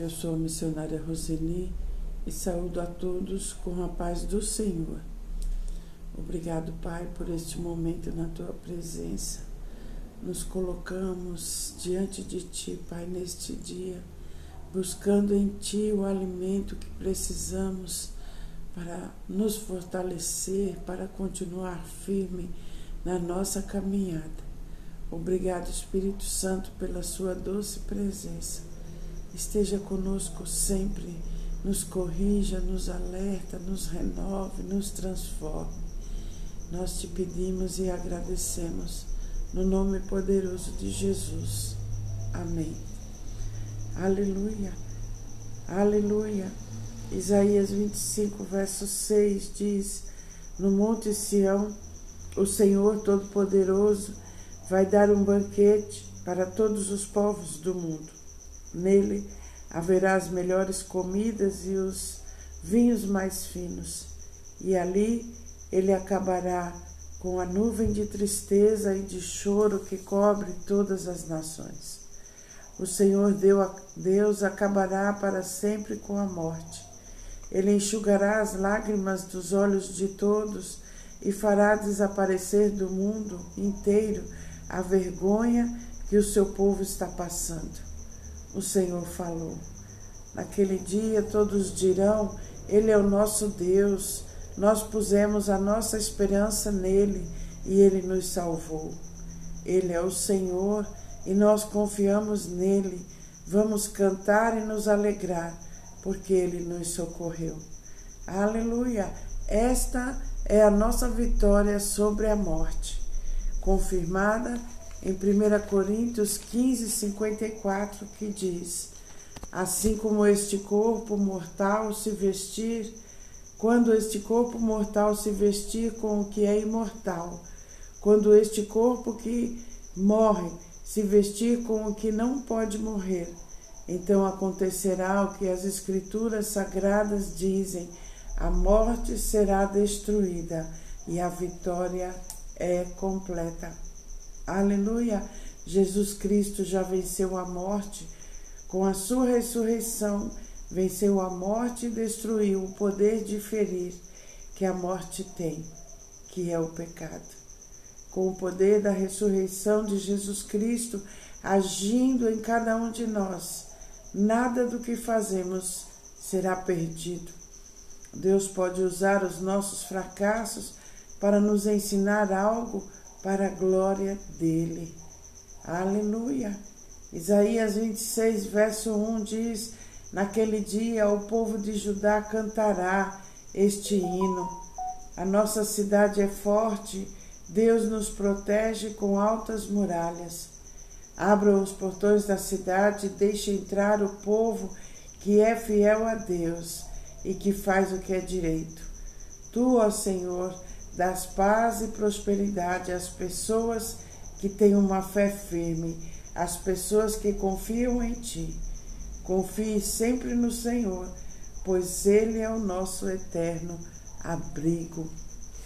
Eu sou a missionária Roseni e saúdo a todos com a paz do Senhor. Obrigado, Pai, por este momento na tua presença. Nos colocamos diante de ti, Pai, neste dia, buscando em ti o alimento que precisamos para nos fortalecer, para continuar firme na nossa caminhada. Obrigado, Espírito Santo, pela sua doce presença esteja conosco sempre, nos corrija, nos alerta, nos renove, nos transforme. Nós te pedimos e agradecemos no nome poderoso de Jesus. Amém. Aleluia. Aleluia. Isaías 25, verso 6 diz: No Monte Sião, o Senhor Todo-Poderoso vai dar um banquete para todos os povos do mundo. Nele haverá as melhores comidas e os vinhos mais finos, e ali ele acabará com a nuvem de tristeza e de choro que cobre todas as nações. O Senhor Deus acabará para sempre com a morte. Ele enxugará as lágrimas dos olhos de todos e fará desaparecer do mundo inteiro a vergonha que o seu povo está passando o Senhor falou. Naquele dia todos dirão: Ele é o nosso Deus, nós pusemos a nossa esperança nele e ele nos salvou. Ele é o Senhor e nós confiamos nele. Vamos cantar e nos alegrar, porque ele nos socorreu. Aleluia! Esta é a nossa vitória sobre a morte, confirmada em 1 Coríntios 15, 54, que diz: Assim como este corpo mortal se vestir, quando este corpo mortal se vestir com o que é imortal, quando este corpo que morre se vestir com o que não pode morrer, então acontecerá o que as Escrituras sagradas dizem: a morte será destruída e a vitória é completa. Aleluia! Jesus Cristo já venceu a morte. Com a sua ressurreição, venceu a morte e destruiu o poder de ferir que a morte tem, que é o pecado. Com o poder da ressurreição de Jesus Cristo agindo em cada um de nós, nada do que fazemos será perdido. Deus pode usar os nossos fracassos para nos ensinar algo para a glória dele. Aleluia. Isaías 26, verso 1 diz: Naquele dia o povo de Judá cantará este hino. A nossa cidade é forte, Deus nos protege com altas muralhas. Abra os portões da cidade e deixe entrar o povo que é fiel a Deus e que faz o que é direito. Tu, ó Senhor, das paz e prosperidade às pessoas que têm uma fé firme, às pessoas que confiam em Ti. Confie sempre no Senhor, pois Ele é o nosso eterno abrigo.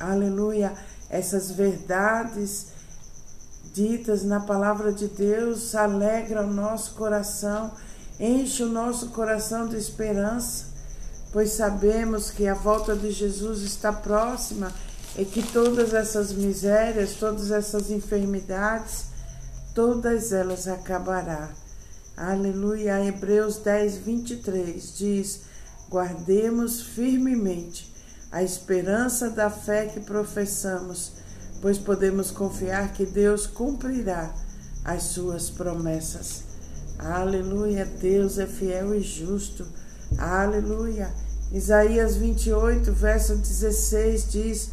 Aleluia! Essas verdades ditas na palavra de Deus alegram o nosso coração, enche o nosso coração de esperança, pois sabemos que a volta de Jesus está próxima é que todas essas misérias, todas essas enfermidades, todas elas acabará. Aleluia. Hebreus 10, 23 diz: Guardemos firmemente a esperança da fé que professamos, pois podemos confiar que Deus cumprirá as suas promessas. Aleluia. Deus é fiel e justo. Aleluia. Isaías 28, verso 16 diz: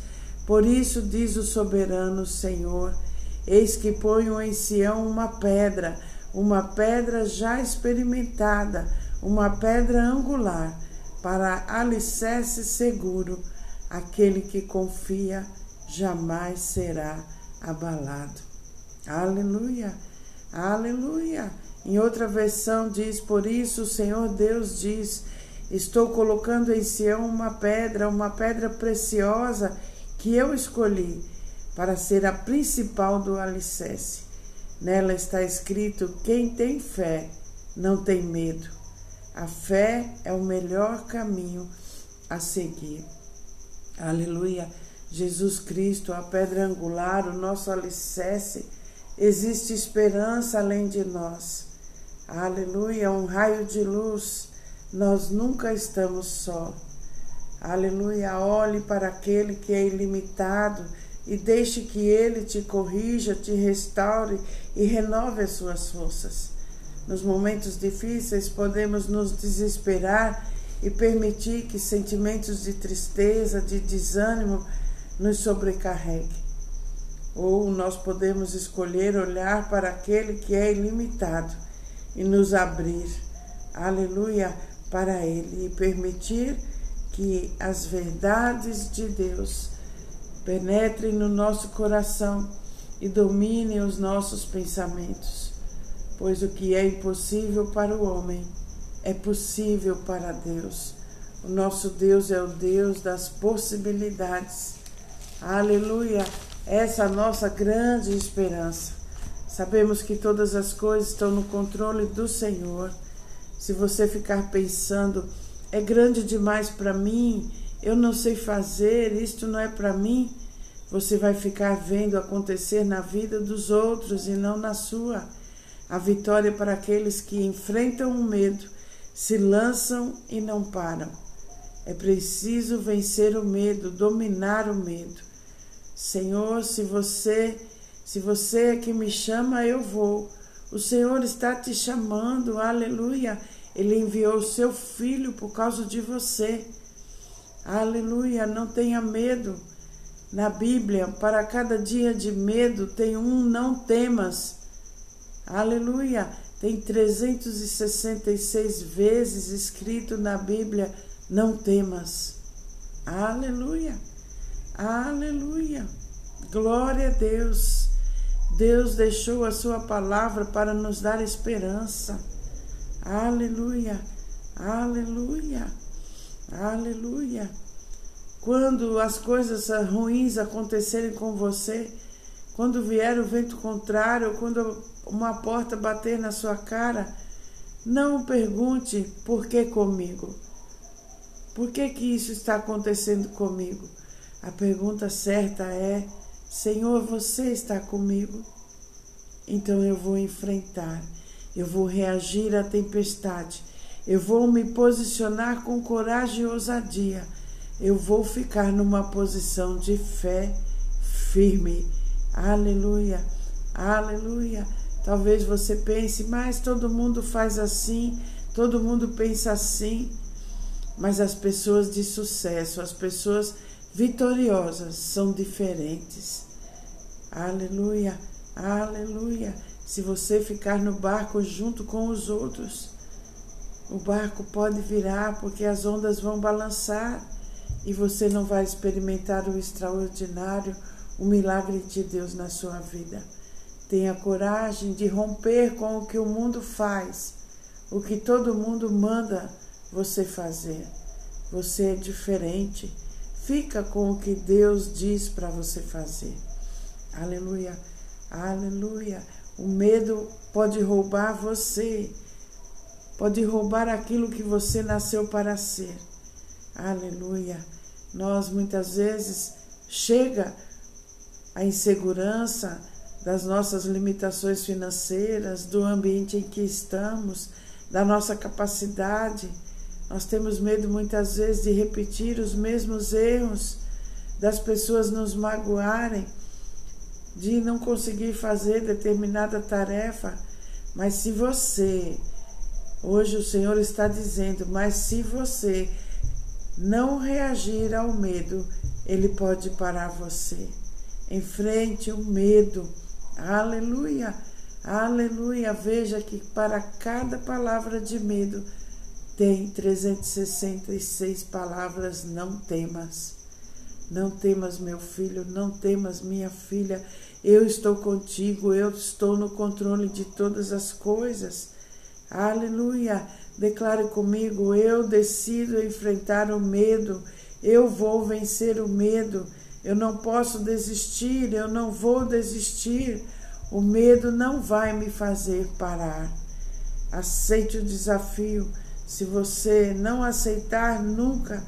por isso diz o soberano Senhor: Eis que ponho em Sião uma pedra, uma pedra já experimentada, uma pedra angular, para alicerce seguro. Aquele que confia jamais será abalado. Aleluia, aleluia. Em outra versão diz: Por isso o Senhor Deus diz: Estou colocando em Sião uma pedra, uma pedra preciosa que eu escolhi para ser a principal do alicerce. Nela está escrito: quem tem fé não tem medo. A fé é o melhor caminho a seguir. Aleluia. Jesus Cristo, a pedra angular, o nosso alicerce, existe esperança além de nós. Aleluia, um raio de luz, nós nunca estamos só. Aleluia, olhe para aquele que é ilimitado e deixe que ele te corrija, te restaure e renove as suas forças. Nos momentos difíceis podemos nos desesperar e permitir que sentimentos de tristeza, de desânimo nos sobrecarregue. Ou nós podemos escolher olhar para aquele que é ilimitado e nos abrir, aleluia, para ele e permitir que as verdades de Deus penetrem no nosso coração e dominem os nossos pensamentos. Pois o que é impossível para o homem é possível para Deus. O nosso Deus é o Deus das possibilidades. Aleluia! Essa é a nossa grande esperança. Sabemos que todas as coisas estão no controle do Senhor. Se você ficar pensando, é grande demais para mim, eu não sei fazer, isto não é para mim, você vai ficar vendo acontecer na vida dos outros e não na sua. A vitória para aqueles que enfrentam o medo, se lançam e não param. É preciso vencer o medo, dominar o medo. Senhor, se você, se você é que me chama, eu vou. O Senhor está te chamando, aleluia. Ele enviou o seu filho por causa de você. Aleluia, não tenha medo. Na Bíblia, para cada dia de medo tem um não temas. Aleluia. Tem 366 vezes escrito na Bíblia não temas. Aleluia. Aleluia. Glória a Deus. Deus deixou a sua palavra para nos dar esperança. Aleluia. Aleluia. Aleluia. Quando as coisas ruins acontecerem com você, quando vier o vento contrário, quando uma porta bater na sua cara, não pergunte por que comigo. Por que que isso está acontecendo comigo? A pergunta certa é: Senhor, você está comigo? Então eu vou enfrentar, eu vou reagir à tempestade, eu vou me posicionar com coragem e ousadia, eu vou ficar numa posição de fé firme. Aleluia, aleluia. Talvez você pense, mas todo mundo faz assim, todo mundo pensa assim. Mas as pessoas de sucesso, as pessoas vitoriosas são diferentes. Aleluia, aleluia. Se você ficar no barco junto com os outros, o barco pode virar porque as ondas vão balançar e você não vai experimentar o extraordinário, o milagre de Deus na sua vida. Tenha coragem de romper com o que o mundo faz, o que todo mundo manda você fazer. Você é diferente Fica com o que Deus diz para você fazer. Aleluia, aleluia. O medo pode roubar você, pode roubar aquilo que você nasceu para ser. Aleluia. Nós muitas vezes chega a insegurança das nossas limitações financeiras, do ambiente em que estamos, da nossa capacidade nós temos medo muitas vezes de repetir os mesmos erros, das pessoas nos magoarem, de não conseguir fazer determinada tarefa. Mas se você, hoje o Senhor está dizendo, mas se você não reagir ao medo, ele pode parar você. Enfrente o medo. Aleluia. Aleluia. Veja que para cada palavra de medo tem 366 palavras, não temas. Não temas, meu filho, não temas, minha filha. Eu estou contigo, eu estou no controle de todas as coisas. Aleluia! Declare comigo: eu decido enfrentar o medo, eu vou vencer o medo. Eu não posso desistir, eu não vou desistir. O medo não vai me fazer parar. Aceite o desafio Se você não aceitar, nunca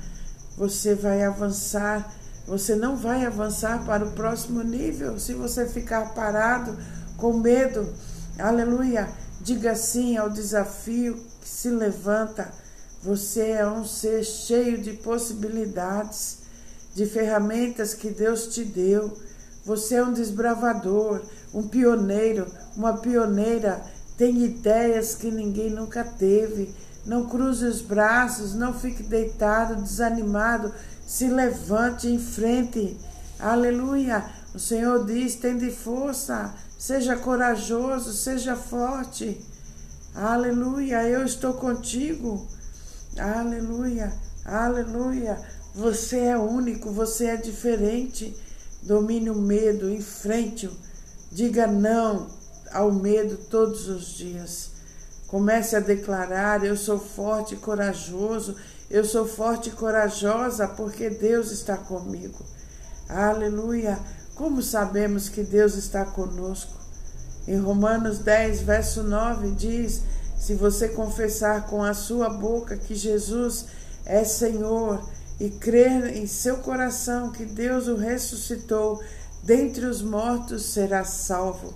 você vai avançar. Você não vai avançar para o próximo nível se você ficar parado com medo. Aleluia. Diga sim ao desafio que se levanta. Você é um ser cheio de possibilidades, de ferramentas que Deus te deu. Você é um desbravador, um pioneiro, uma pioneira. Tem ideias que ninguém nunca teve. Não cruze os braços, não fique deitado, desanimado. Se levante em frente. Aleluia. O Senhor diz: tende força, seja corajoso, seja forte. Aleluia. Eu estou contigo. Aleluia. Aleluia. Você é único, você é diferente. Domine o medo, enfrente-o. Diga não ao medo todos os dias. Comece a declarar: Eu sou forte e corajoso, eu sou forte e corajosa porque Deus está comigo. Aleluia! Como sabemos que Deus está conosco? Em Romanos 10, verso 9 diz: Se você confessar com a sua boca que Jesus é Senhor e crer em seu coração que Deus o ressuscitou dentre os mortos, será salvo.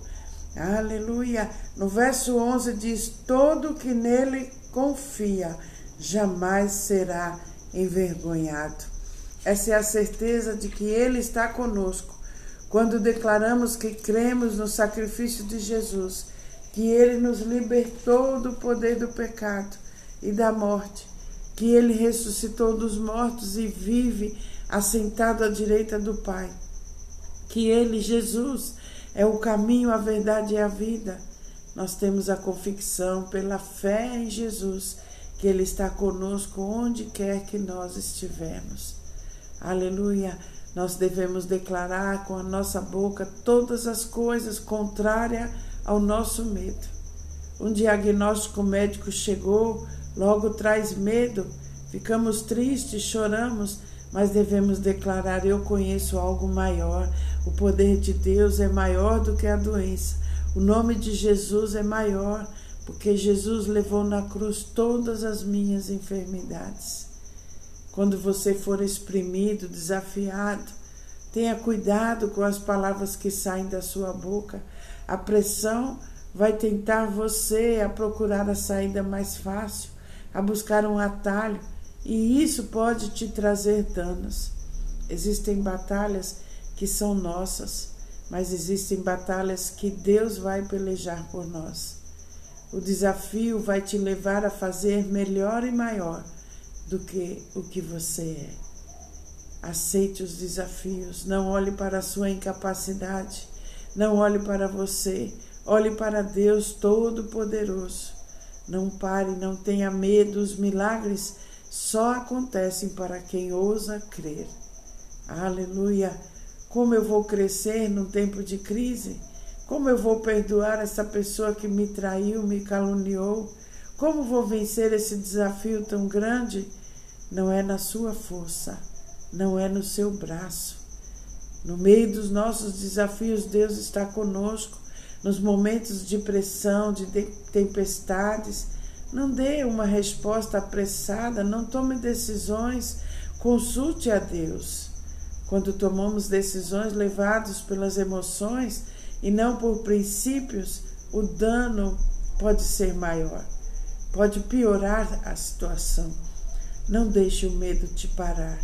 Aleluia. No verso 11 diz: Todo que nele confia jamais será envergonhado. Essa é a certeza de que ele está conosco. Quando declaramos que cremos no sacrifício de Jesus, que ele nos libertou do poder do pecado e da morte, que ele ressuscitou dos mortos e vive assentado à direita do Pai, que ele, Jesus, é o caminho, a verdade e a vida. Nós temos a convicção pela fé em Jesus que Ele está conosco onde quer que nós estivermos. Aleluia! Nós devemos declarar com a nossa boca todas as coisas contrárias ao nosso medo. Um diagnóstico médico chegou, logo traz medo, ficamos tristes, choramos, mas devemos declarar: Eu conheço algo maior. O poder de Deus é maior do que a doença. O nome de Jesus é maior, porque Jesus levou na cruz todas as minhas enfermidades. Quando você for exprimido, desafiado, tenha cuidado com as palavras que saem da sua boca. A pressão vai tentar você a procurar a saída mais fácil, a buscar um atalho e isso pode te trazer danos. Existem batalhas que são nossas, mas existem batalhas que Deus vai pelejar por nós. O desafio vai te levar a fazer melhor e maior do que o que você é. Aceite os desafios, não olhe para a sua incapacidade, não olhe para você, olhe para Deus Todo-Poderoso. Não pare, não tenha medo, os milagres só acontecem para quem ousa crer. Aleluia! Como eu vou crescer num tempo de crise? Como eu vou perdoar essa pessoa que me traiu, me caluniou? Como vou vencer esse desafio tão grande? Não é na sua força, não é no seu braço. No meio dos nossos desafios, Deus está conosco. Nos momentos de pressão, de tempestades, não dê uma resposta apressada, não tome decisões, consulte a Deus. Quando tomamos decisões levados pelas emoções e não por princípios, o dano pode ser maior, pode piorar a situação. Não deixe o medo te parar.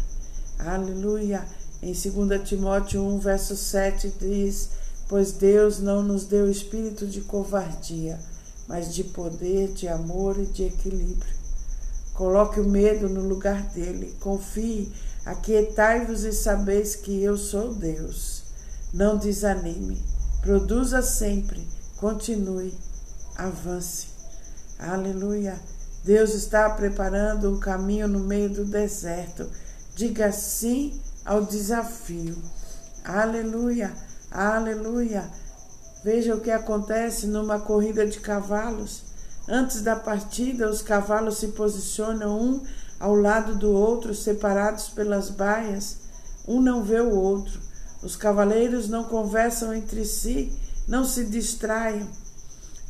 Aleluia. Em 2 Timóteo 1, verso 7 diz: Pois Deus não nos deu espírito de covardia mas de poder, de amor e de equilíbrio. Coloque o medo no lugar dele, confie, aquietai-vos e sabeis que eu sou Deus. Não desanime, produza sempre, continue, avance. Aleluia. Deus está preparando um caminho no meio do deserto. Diga sim ao desafio. Aleluia, aleluia. Veja o que acontece numa corrida de cavalos. Antes da partida, os cavalos se posicionam um ao lado do outro, separados pelas baias. Um não vê o outro. Os cavaleiros não conversam entre si, não se distraiam,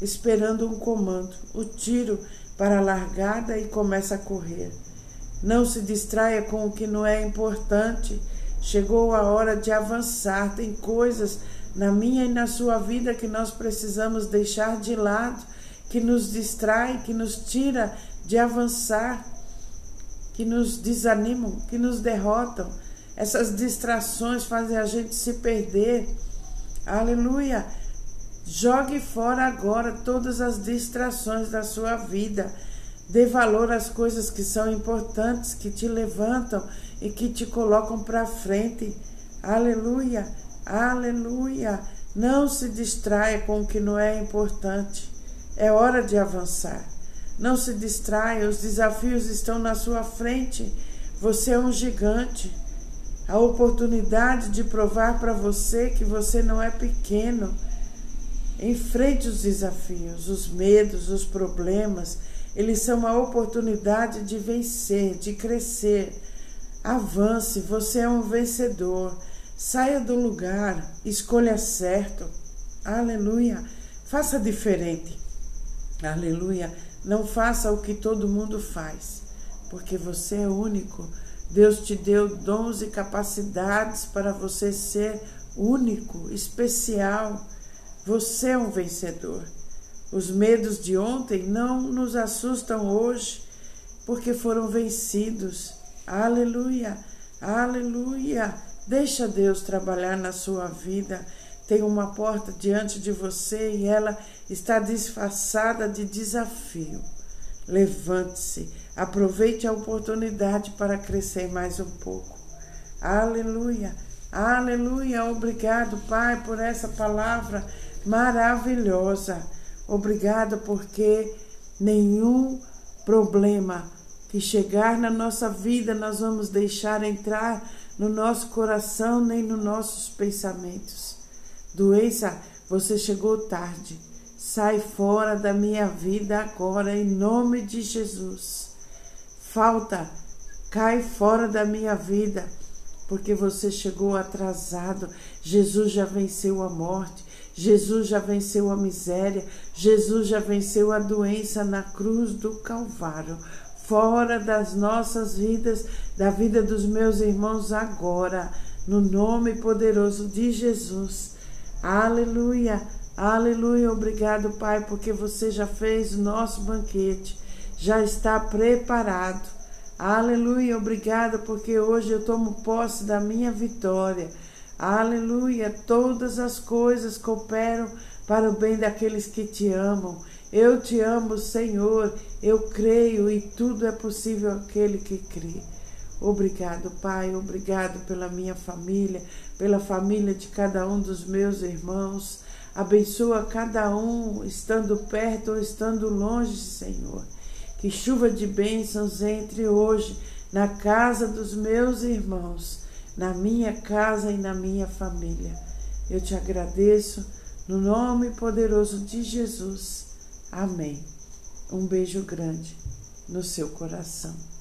esperando um comando. O tiro para a largada e começa a correr. Não se distraia com o que não é importante. Chegou a hora de avançar. Tem coisas na minha e na sua vida que nós precisamos deixar de lado, que nos distrai, que nos tira de avançar, que nos desanimam, que nos derrotam. Essas distrações fazem a gente se perder. Aleluia! Jogue fora agora todas as distrações da sua vida. Dê valor às coisas que são importantes, que te levantam e que te colocam para frente. Aleluia! Aleluia! Não se distraia com o que não é importante. É hora de avançar. Não se distraia, os desafios estão na sua frente. Você é um gigante. A oportunidade de provar para você que você não é pequeno. Enfrente os desafios, os medos, os problemas. Eles são uma oportunidade de vencer, de crescer. Avance, você é um vencedor. Saia do lugar, escolha certo. Aleluia. Faça diferente. Aleluia. Não faça o que todo mundo faz, porque você é único. Deus te deu dons e capacidades para você ser único, especial. Você é um vencedor. Os medos de ontem não nos assustam hoje, porque foram vencidos. Aleluia, aleluia. Deixa Deus trabalhar na sua vida. Tem uma porta diante de você e ela está disfarçada de desafio. Levante-se, aproveite a oportunidade para crescer mais um pouco. Aleluia, aleluia. Obrigado, Pai, por essa palavra maravilhosa. Obrigado porque nenhum problema que chegar na nossa vida nós vamos deixar entrar no nosso coração nem nos nossos pensamentos. Doença, você chegou tarde. Sai fora da minha vida agora, em nome de Jesus. Falta, cai fora da minha vida, porque você chegou atrasado. Jesus já venceu a morte, Jesus já venceu a miséria, Jesus já venceu a doença na cruz do Calvário fora das nossas vidas, da vida dos meus irmãos agora, no nome poderoso de Jesus. Aleluia, aleluia. Obrigado, Pai, porque você já fez o nosso banquete, já está preparado. Aleluia, obrigado, porque hoje eu tomo posse da minha vitória. Aleluia, todas as coisas cooperam para o bem daqueles que te amam eu te amo, Senhor, eu creio e tudo é possível aquele que crê. Obrigado, Pai, obrigado pela minha família, pela família de cada um dos meus irmãos. Abençoa cada um, estando perto ou estando longe, Senhor. Que chuva de bênçãos entre hoje na casa dos meus irmãos, na minha casa e na minha família. Eu te agradeço no nome poderoso de Jesus. Amém. Um beijo grande no seu coração.